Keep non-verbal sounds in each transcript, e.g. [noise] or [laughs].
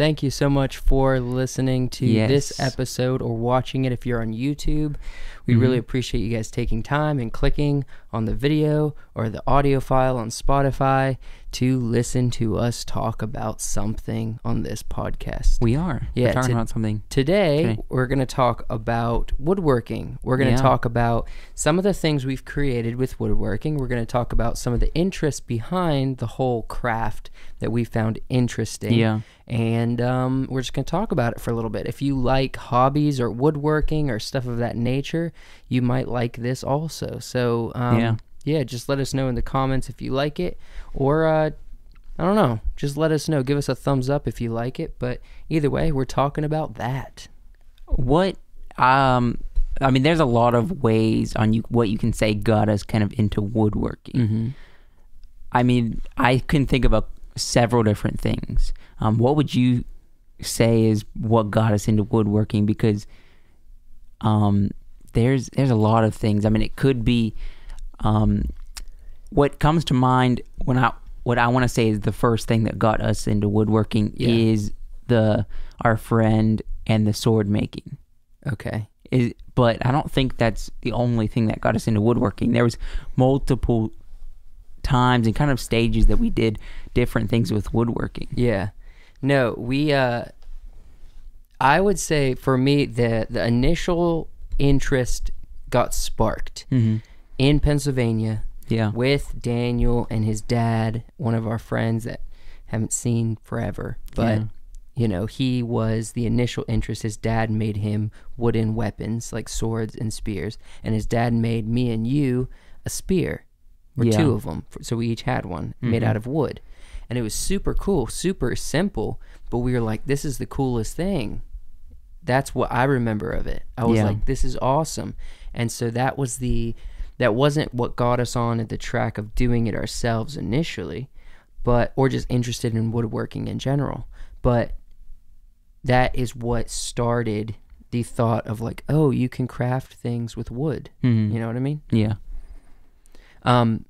thank you so much for listening to this episode or watching it if you're on YouTube. We Mm-hmm. really appreciate you guys taking time and clicking on the video or the audio file on Spotify to listen to us talk about something on this podcast. We are. Yeah, We're talking to- about something. Today, Okay. we're going to talk about woodworking. We're going to Yeah. talk about some of the things we've created with woodworking. We're going to talk about some of the interest behind the whole craft that we found interesting. Yeah. And um, we're just going to talk about it for a little bit. If you like hobbies or woodworking or stuff of that nature, you might like this also. So, um, Yeah. Yeah, just let us know in the comments if you like it. Or, uh, I don't know. Just let us know. Give us a thumbs up if you like it. But either way, we're talking about that. What um I mean there's a lot of ways on you what you can say got us kind of into woodworking. Mm-hmm. I mean, I can think of several different things. Um what would you say is what got us into woodworking because um there's there's a lot of things. I mean, it could be um what comes to mind when I what I want to say is the first thing that got us into woodworking Yeah. is the our friend and the sword making. Okay. Is but I don't think that's the only thing that got us into woodworking. There was multiple times and kind of stages that we did different things with woodworking. Yeah. No, we uh I would say for me the the initial interest got sparked Mm-hmm. In Pennsylvania Yeah. with Daniel and his dad, one of our friends that haven't seen forever. But Yeah. you know, he was the initial interest. His dad made him wooden weapons like swords and spears, and his dad made me and you a spear, or Yeah. two of them. So we each had one made Mhm. out of wood, and it was super cool, super simple. But we were like, "This is the coolest thing." That's what I remember of it. I was Yeah. like, "This is awesome," and so that was the that wasn't what got us on at the track of doing it ourselves initially, but or just interested in woodworking in general. But that is what started the thought of like, oh, you can craft things with wood. Mhm. You know what I mean? Yeah. Um,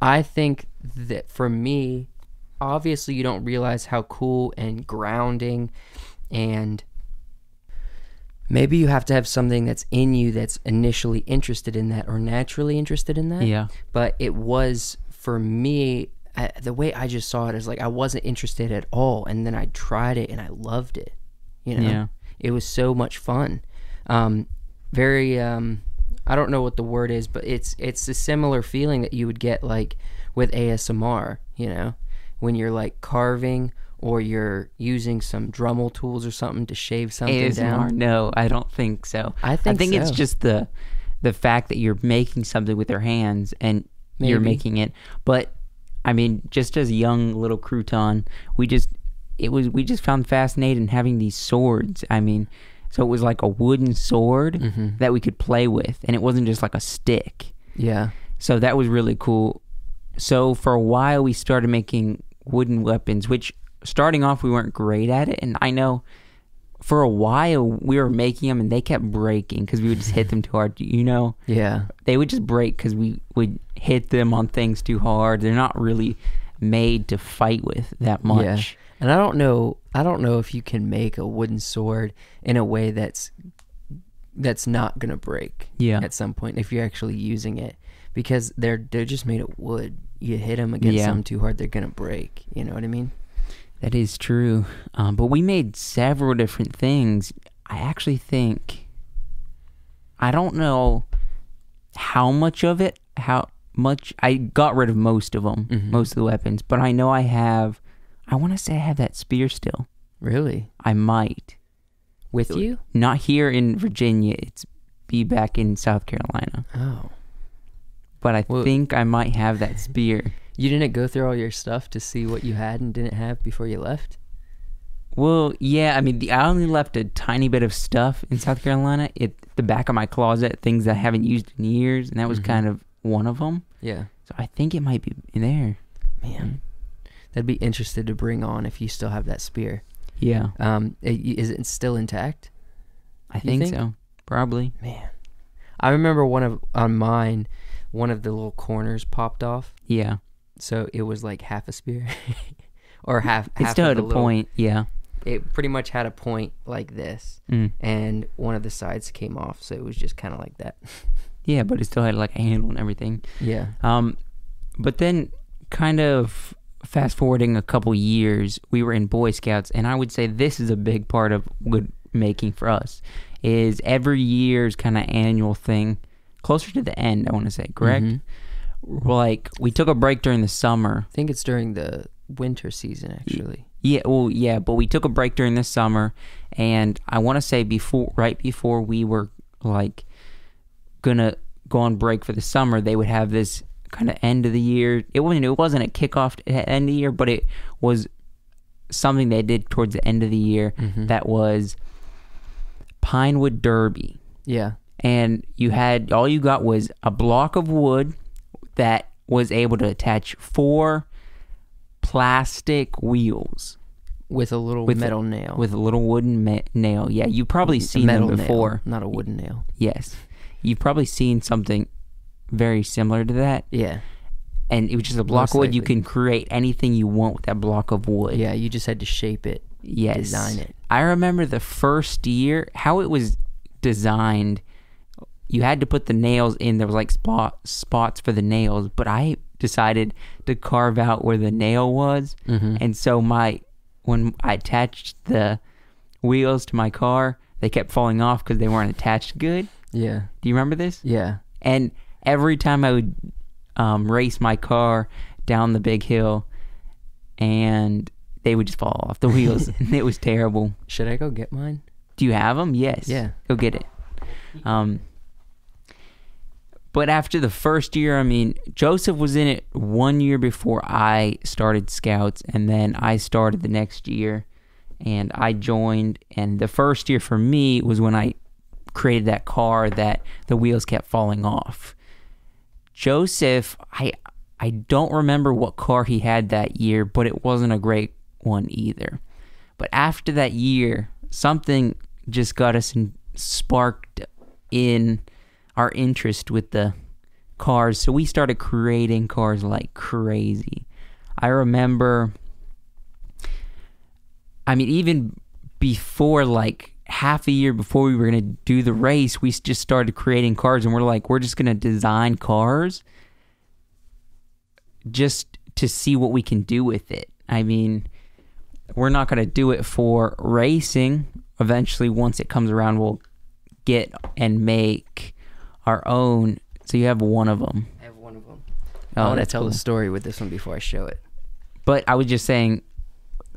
I think that for me, obviously, you don't realize how cool and grounding and maybe you have to have something that's in you that's initially interested in that or naturally interested in that. Yeah. But it was for me, I, the way I just saw it is like I wasn't interested at all. And then I tried it and I loved it. You know? Yeah. It was so much fun. Um, very, um, I don't know what the word is, but it's it's a similar feeling that you would get like with ASMR, you know, when you're like carving or you're using some Dremel tools or something to shave something ASMR? down. No, I don't think so. I think it's so. just the the fact that you're making something with your hands and you're making it. But I mean, just as a young little crouton, we just it was we just found fascinating having these swords. I mean, so it was like a wooden sword Mm-hmm. that we could play with, and it wasn't just like a stick. Yeah. So that was really cool. So for a while, we started making wooden weapons, which starting off we weren't great at it, and I know for a while we were making them and they kept breaking because we would just hit them too hard. You know, Yeah. they would just break because we would hit them on things too hard. They're not really made to fight with that much. And I don't know I don't know if you can make a wooden sword in a way that's that's not gonna break Yeah. at some point if you're actually using it because they're they're just made of wood. You hit them against Yeah. them too hard, they're gonna break. You know what I mean? That is true. Um, but we made several different things. I actually think I don't know how much of it, how much I got rid of most of them, Mhm. most of the weapons, but I know I have I want to say I have that spear still. Really? I might. With you? Not here in Virginia. It's be back in South Carolina. Oh. But I Well- think I might have that spear. You didn't go through all your stuff to see what you had and didn't have before you left? Well, yeah, I mean, the, I only left a tiny bit of stuff in South Carolina. It the back of my closet, things I haven't used in years, and that was Mhm. kind of one of them. Yeah. So I think it might be in there. Man. That'd be interested to bring on if you still have that spear. Yeah, Um, is it still intact? I think, think? so. Probably. Man, I remember one of on mine, one of the little corners popped off, Yeah. So it was like half a spear, [laughs] or half. It half still had a little- point. Yeah. It pretty much had a point like this, Mm. and one of the sides came off, so it was just kind of like that. [laughs] Yeah, but it still had like a handle and everything. Yeah. Um, but then, kind of fast forwarding a couple years, we were in Boy Scouts, and I would say this is a big part of wood making for us. Is every year's kind of annual thing, closer to the end, I want to say, correct? Mhm. Like we took a break during the summer. I think it's during the winter season, actually. Yeah, well, yeah, but we took a break during the summer, and I want to say before, right before we were like gonna go on break for the summer, they would have this kind of end of the year. It wasn't, it wasn't a kickoff end of the year, but it was something they did towards the end of the year Mhm. that was Pinewood Derby, Yeah. and you had all you got was a block of wood that was able to attach four plastic wheels With a little With a- metal nail. with a little wooden nail. Yeah, you've probably A seen them before. nail, not a wooden nail. Yes, you've probably seen something very similar to that. Yeah. And it was just a block Most of wood. You can create anything you want with that block of wood. Yeah, you just had to shape it, Yes. design it. I remember the first year how it was designed. You had to put the nails in. There was like spot spots for the nails, but I decided to carve out where the nail was, Mhm. and so my when I attached the wheels to my car, they kept falling off because they weren't attached good. Yeah. Do you remember this? Yeah. And every time I would um, race my car down the big hill, and they would just fall off the wheels, and [laughs] it was terrible. Should I go get mine? Do you have them? Yes. Yeah. Go get it. Um, but after the first year, I mean, Joseph was in it one year before I started Scouts, and then I started the next year, and I joined. And the first year for me was when I created that car that the wheels kept falling off. Joseph, I I don't remember what car he had that year, but it wasn't a great one either. But after that year, something just got us in, sparked in our interest with the cars. So we started creating cars like crazy. I remember, I mean, even before like half a year before we were going to do the race, we just started creating cars and we're like, we're just going to design cars just to see what we can do with it. I mean, we're not going to do it for racing. Eventually, once it comes around, we'll get and make our own. So you have one of them. I have one of them. Oh, I want to tell cool. the story with this one before I show it. But I was just saying,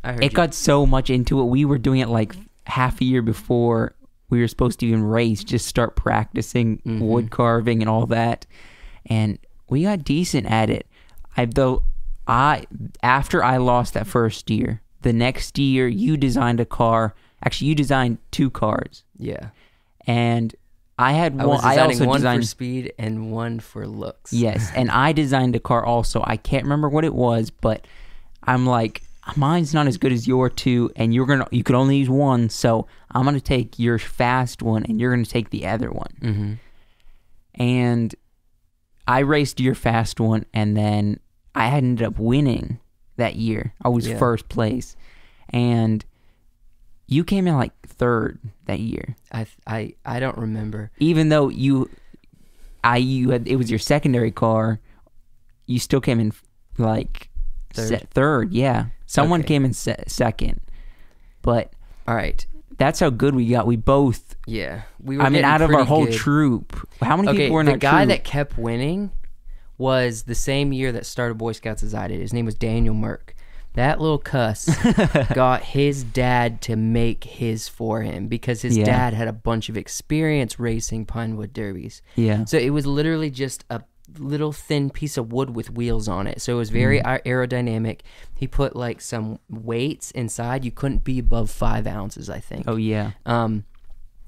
I heard it you. got so much into it. We were doing it like half a year before we were supposed to even race, just start practicing Mhm. wood carving and all that. And we got decent at it. I though I after I lost that first year, the next year you designed a car. Actually, you designed two cars, Yeah. and I had I one. was I also one designed for speed and one for looks. Yes, and I designed a car also. I can't remember what it was, but I'm like, mine's not as good as your two, and you're gonna you could only use one, so I'm gonna take your fast one, and you're gonna take the other one. Mm-hmm. And I raced your fast one, and then I ended up winning that year. I was Yeah. first place, and you came in like third that year, I I I don't remember. even though you, I you had it was your secondary car. You still came in like Third. se- third yeah. Someone Okay. came in se- second, but All right. that's how good we got. We both. Yeah. We were I mean, out of our whole good. troop, how many Okay, people were in the guy troop? that kept winning was the same year that started Boy Scouts as I did. His name was Daniel Merck. That little cuss [laughs] got his dad to make his for him because his Yeah. dad had a bunch of experience racing Pinewood Derbies. yeah, So it was literally just a little thin piece of wood with wheels on it. So it was very Mm. aerodynamic. He put like some weights inside. You couldn't be above five ounces, I think. oh yeah, Um,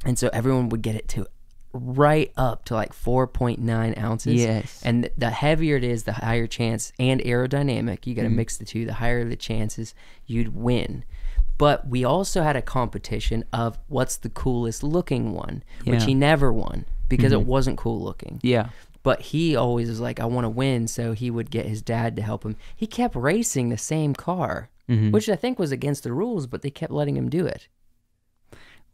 and so everyone would get it to right up to like 4.9 ounces. Yes. And th- the heavier it is, the higher chance, and aerodynamic, you got to Mm-hmm. mix the two, the higher the chances you'd win. But we also had a competition of what's the coolest looking one, which Yeah. Mm-hmm. he never won because it wasn't cool looking. yeah. But he always was like, I want to win. So he would get his dad to help him. He kept racing the same car Mhm. which I think was against the rules, but they kept letting him do it.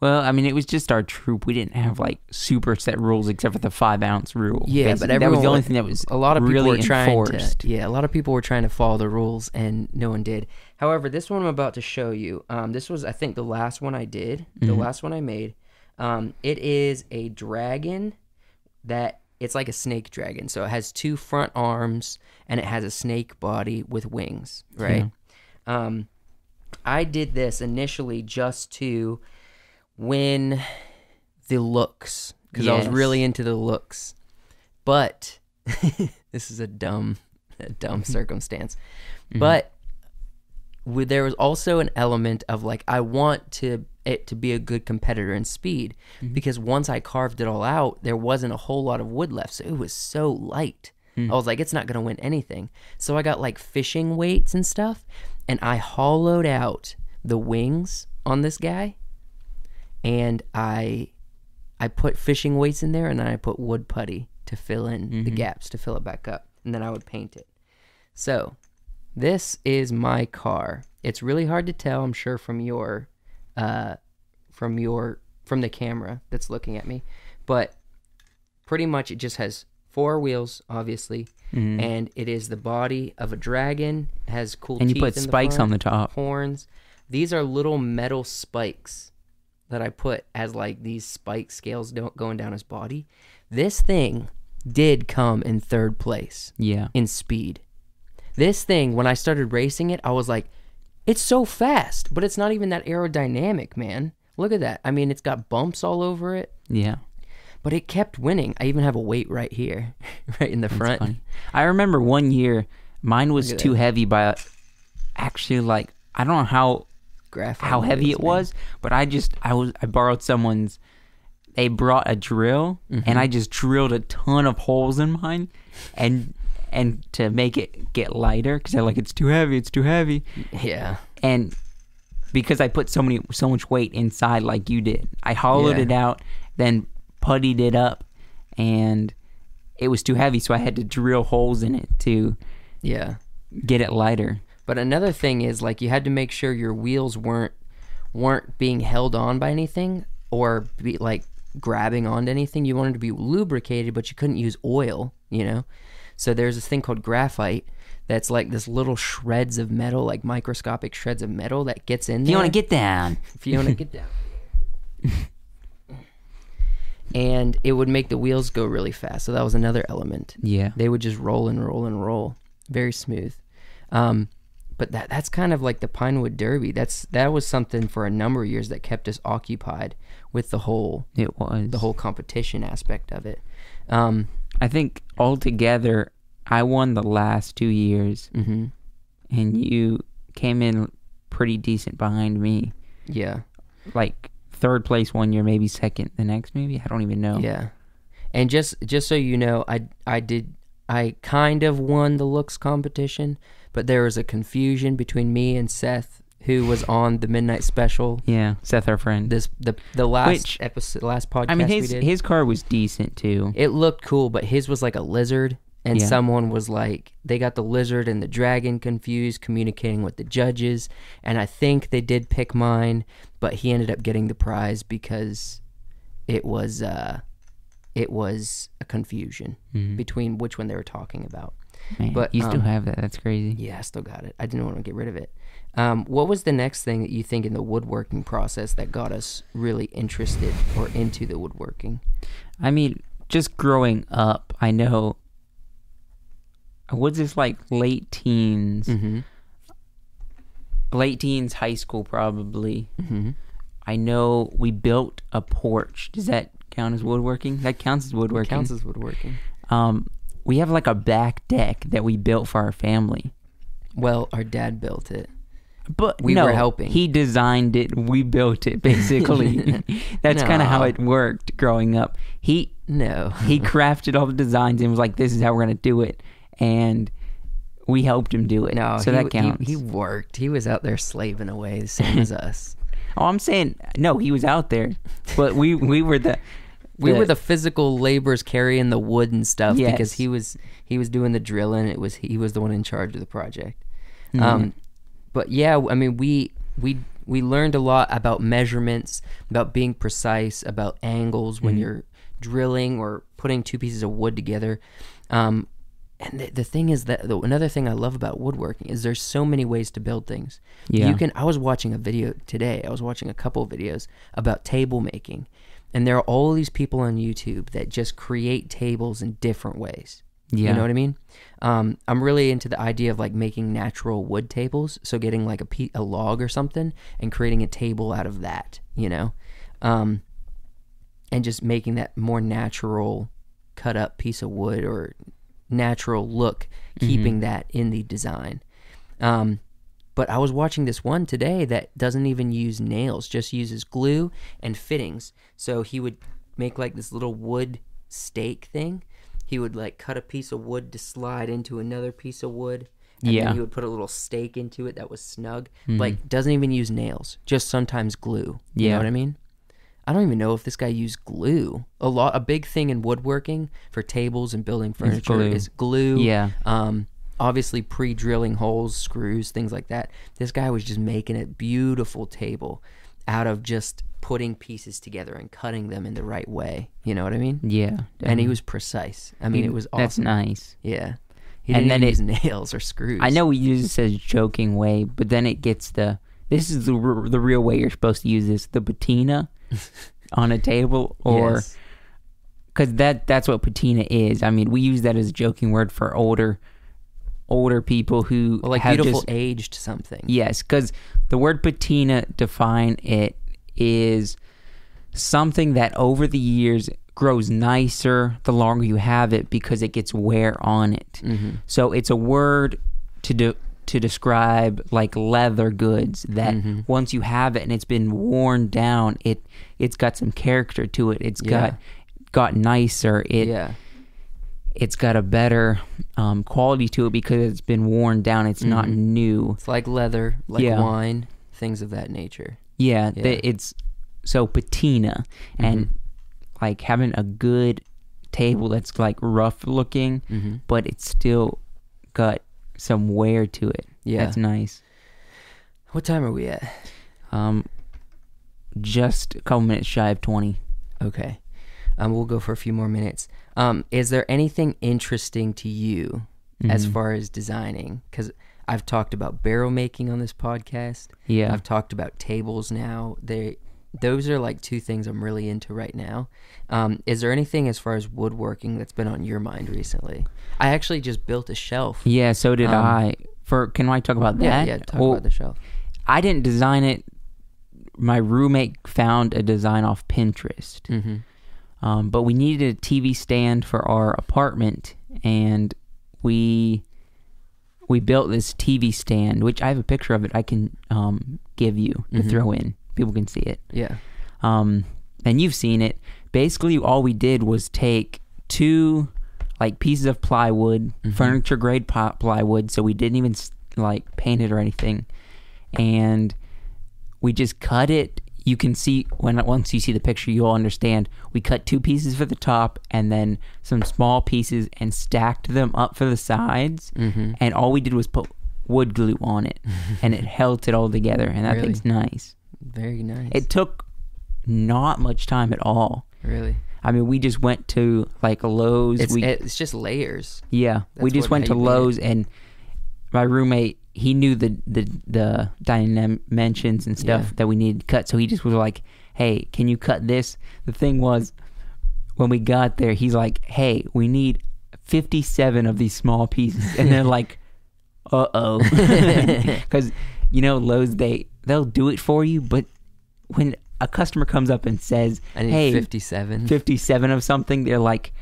Well, I mean, it was just our troop. We didn't have like super set rules except for the five ounce rule. Yeah, but Basically, that was the only thing that was A lot of people really were trying enforced. to, yeah, a lot of people were trying to follow the rules, and no one did. However, this one I'm about to show you, um, this was I think the last one I did, the Mhm. last one I made. Um, it is a dragon that it's like a snake dragon, so it has two front arms and it has a snake body with wings, right? Um, I did this initially just to win the looks because I was Yes. really into the looks, but [laughs] this is a dumb, a dumb [laughs] circumstance. Mhm. But w- there was also an element of like I want to it to be a good competitor in speed Mhm. because once I carved it all out, there wasn't a whole lot of wood left, so it was so light. Mm. I was like, it's not gonna win anything. So I got like fishing weights and stuff, and I hollowed out the wings on this guy, and I I put fishing weights in there, and then I put wood putty to fill in the Mhm. gaps to fill it back up, and then I would paint it. So this is my car. It's really hard to tell, I'm sure, from your uh, from your from the camera that's looking at me, but pretty much it just has four wheels, obviously, Mhm. and it is the body of a dragon. It has cool and you put spikes the on the top. horns. These are little metal spikes that I put as like these spike scales don't going down his body. This thing did come in third place Yeah. in speed. This thing, when I started racing it, I was like, it's so fast, but it's not even that aerodynamic, man. Look at that. I mean, it's got bumps all over it, Yeah. but it kept winning. I even have a weight right here, [laughs] right in the That's front. funny. I remember one year mine was too that. heavy by actually like I don't know how Graphite how heavy it man. was, but I just I was I borrowed someone's they brought a drill Mhm. and I just drilled a ton of holes in mine and and to make it get lighter cuz I like it's too heavy, it's too heavy. Yeah. And because I put so many so much weight inside like you did. I hollowed Yeah. it out, then puttied it up and it was too heavy so I had to drill holes in it to Yeah. get it lighter. But another thing is like you had to make sure your wheels weren't weren't being held on by anything or be like grabbing onto anything. You wanted to be lubricated, but you couldn't use oil, you know? So there's this thing called graphite that's like this little shreds of metal, like microscopic shreds of metal that gets in If there. you want to get down. if you want to get down. [laughs] and it would make the wheels go really fast. So that was another element Yeah. they would just roll and roll and roll very smooth um, but that that's kind of like the pinewood derby. That's that was something for a number of years that kept us occupied with the whole It was. the whole competition aspect of it. Um, I think altogether, I won the last two years, hmm and you came in pretty decent behind me. yeah. Like third place one year, maybe second the next, maybe? I don't even know. yeah. And just just so you know i i did i kind of won the looks competition but there was a confusion between me and seth who was on the midnight special Yeah, Seth, our friend. this the the last Which- episode last podcast I mean, we his did. his car was decent too. it looked cool, but his was like a lizard, and Yeah. someone was like, they got the lizard and the dragon confused, communicating with the judges, and I think they did pick mine, but he ended up getting the prize because it was uh, it was a confusion Mhm. between which one they were talking about. Man, but, you still um, have that. That's crazy. Yeah, I still got it. I didn't want to get rid of it. Um, what was the next thing that you think in the woodworking process that got us really interested or into the woodworking? I mean, just growing up, I know. Was this like late teens? Mm-hmm. Late teens, high school, probably. Mm-hmm. I know we built a porch. Does that count as woodworking? That counts as woodworking. Counts as woodworking. Um, we have like a back deck that we built for our family. Well, our dad built it. But We no, were helping. He designed it. We built it. Basically, [laughs] that's kind of how it worked growing up. He No. he crafted all the designs and was like, "This is how we're gonna do it," and we helped him do it. No, so he, that counts. He, he worked. He was out there slaving away, the same [laughs] as us. oh, I'm saying no. He was out there, but we we were the We were the physical laborers carrying the wood and stuff because he was he was doing the drilling. It was he was the one in charge of the project. Mhm. Um, but yeah, I mean, we we we learned a lot about measurements, about being precise, about angles when Mhm. you're drilling or putting two pieces of wood together. Um, and the, the thing is that the, another thing I love about woodworking is there's so many ways to build things. Yeah. You can. I was watching a video today. I was watching a couple of videos about table making, and there are all these people on YouTube that just create tables in different ways. Yeah. You know what I mean? Um, I'm really into the idea of like making natural wood tables. So getting like a pe- a log or something and creating a table out of that. You know, um, and just making that more natural cut up piece of wood or natural look, keeping that in the design. Um, but I was watching this one today that doesn't even use nails, just uses glue and fittings. So he would make like this little wood stake thing. He would like cut a piece of wood to slide into another piece of wood. And Yeah. then he would put a little stake into it that was snug. Like doesn't even use nails, just sometimes glue. You Yeah. know what I mean? I don't even know if this guy used glue. A lot, a big thing in woodworking for tables and building furniture glue. is glue. Yeah. Um, obviously pre-drilling holes, screws, things like that. This guy was just making a beautiful table out of just putting pieces together and cutting them in the right way. You know what I mean? Yeah. And he was precise. I mean, He- it was awesome. That's nice. Yeah. He And then use [laughs] nails or screws. I know we use this as a joking way, but then it gets the this is the r- the real way you're supposed to use this the patina [laughs] on a table or Yes. because that that's what patina is. I mean, we use that as a joking word for older older people who Or like have beautiful just aged something. yes, because the word patina define it is something that over the years grows nicer the longer you have it because it gets wear on it. Mm-hmm. So it's a word to do to describe like leather goods that Mhm. once you have it and it's been worn down, it it's got some character to it. It's Yeah. got got nicer. It yeah. It's got a better um, quality to it because it's been worn down. It's not Mhm. new. It's like leather, like Yeah. wine, things of that nature. Yeah, Yeah. the- it's so patina and Mhm. like having a good table that's like rough looking, Mm-hmm. but it's still got some wear to it. Yeah. That's nice. What time are we at? Um, just a couple minutes shy of twenty. Okay. Um, we'll go for a few more minutes. Um, is there anything interesting to you as Mhm. far as designing? Because I've talked about barrel making on this podcast. Yeah, I've talked about tables now. They, those are like two things I'm really into right now. Um, is there anything as far as woodworking that's been on your mind recently? I actually just built a shelf. yeah. So did Um, I. For can I talk about that? Yeah, yeah. Talk Well, about the shelf. I didn't design it. My roommate found a design off Pinterest. Mm-hmm. Um, but we needed a TV stand for our apartment, and we we built this TV stand, which I have a picture of it. I can um, give you to Mhm. throw in. People can see it. Yeah. Um, and you've seen it. Basically, all we did was take two like pieces of plywood, Mhm. furniture grade ply- plywood, so we didn't even like paint it or anything, and we just cut it. You can see when once you see the picture, you'll understand. We cut two pieces for the top and then some small pieces and stacked them up for the sides. Mm-hmm. And all we did was put wood glue on it, [laughs] and it held it all together. And that Really? thing's nice. Very nice. It took not much time at all. really. I mean, we just went to like Lowe's. It's we it's just layers. yeah, we just what- went to. Lowe's, and my roommate he knew the the the dimensions and stuff Yeah. that we needed to cut, so he just was like, "Hey, can you cut this?" The thing was, when we got there, he's like, "Hey, we need fifty seven of these small pieces," and they're [laughs] like, "Uh oh," because [laughs] [laughs] you know Lowe's they they'll do it for you, but when a customer comes up and says, "Hey, 57. 57 of something, they're like,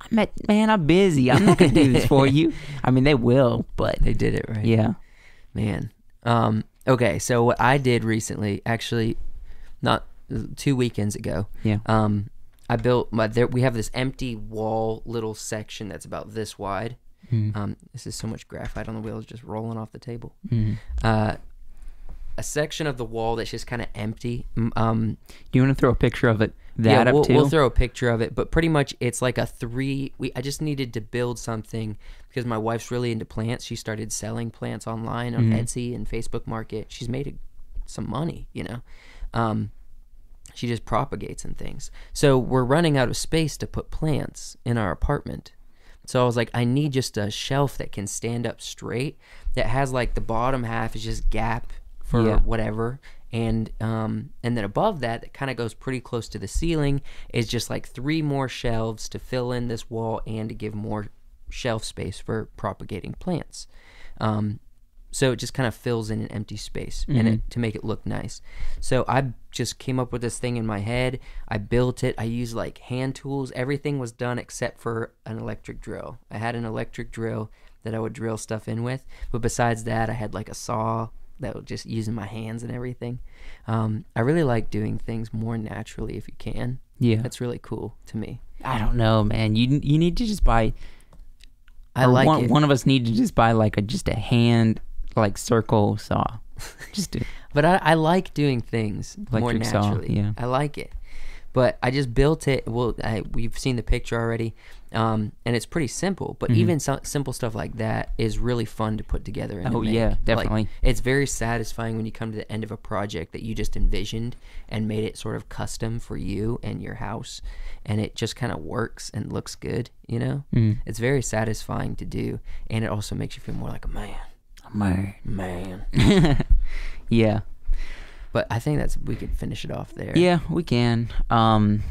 I'm at, man, I'm busy. I'm not to do this for [laughs] you. I mean, they will, but They did it right. yeah. Man. Um, okay, so what I did recently, actually, not two weekends ago, Yeah. um, I built my. There, we have this empty wall little section that's about this wide. Mm. Um, this is so much graphite on the wheels just rolling off the table. Mm. Uh, a section of the wall that's just kind of empty. Um, Do you want to throw a picture of it that yeah, up we'll, too? we'll throw a picture of it, but pretty much it's like a three. We I just needed to build something because my wife's really into plants. She started selling plants online on Mhm. Etsy and Facebook Market. She's made a, some money, you know. Um, she just propagates and things. So we're running out of space to put plants in our apartment. So I was like, I need just a shelf that can stand up straight. That has like the bottom half is just gap for Yeah. whatever, and um, and then above that, that kind of goes pretty close to the ceiling, is just like three more shelves to fill in this wall and to give more shelf space for propagating plants. Um, so it just kind of fills in an empty space and it, to make it look nice. So I just came up with this thing in my head. I built it. I used like hand tools. Everything was done except for an electric drill. I had an electric drill that I would drill stuff in with, but besides that, I had like a saw that was just using my hands and everything. Um, I really like doing things more naturally if you can. yeah. That's really cool to me. I don't know, man. You you need to just buy. I like one, it. one of us need to just buy like a just a hand like circle saw. [laughs] Just to, But I, I like doing things more Electric saw, naturally. yeah. I like it. But I just built it. Well, I, we've seen the picture already, um, and it's pretty simple. But Mm-hmm. even so, simple stuff like that is really fun to put together. And to Oh, make. yeah, Like, definitely. it's very satisfying when you come to the end of a project that you just envisioned and made it sort of custom for you and your house, and it just kind of works and looks good. You know, Mm. it's very satisfying to do, and it also makes you feel more like a man. Man. Man. [laughs] yeah. But I think that's we could finish it off there. Yeah, we can. Um,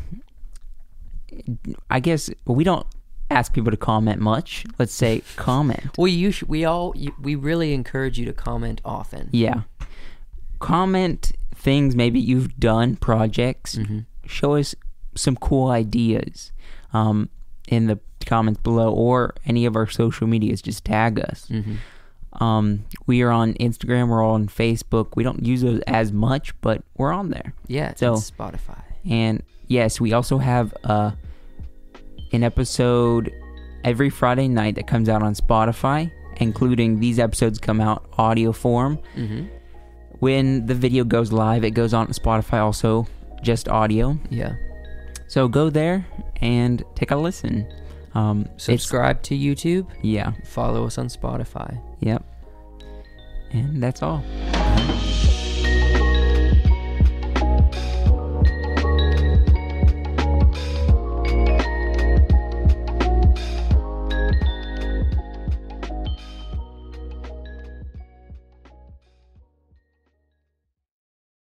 I guess we don't ask people to comment much. Let's say comment. Well, you sh- we all you, we really encourage you to comment often. Yeah. Comment things maybe you've done, projects. Mm-hmm. Show us some cool ideas um, in the comments below or any of our social medias. Just tag us. Mm-hmm. Um, we are on Instagram. We're on Facebook. We don't use those as much, but we're on there. Yeah, So- it's Spotify. And yes, we also have uh, an episode every Friday night that comes out on Spotify, including these episodes come out audio form. Mm-hmm. When the video goes live, it goes on Spotify also, just audio. Yeah. So go there and take a listen. Um, Subscribe to YouTube. Yeah. Follow us on Spotify. Yep. And that's all.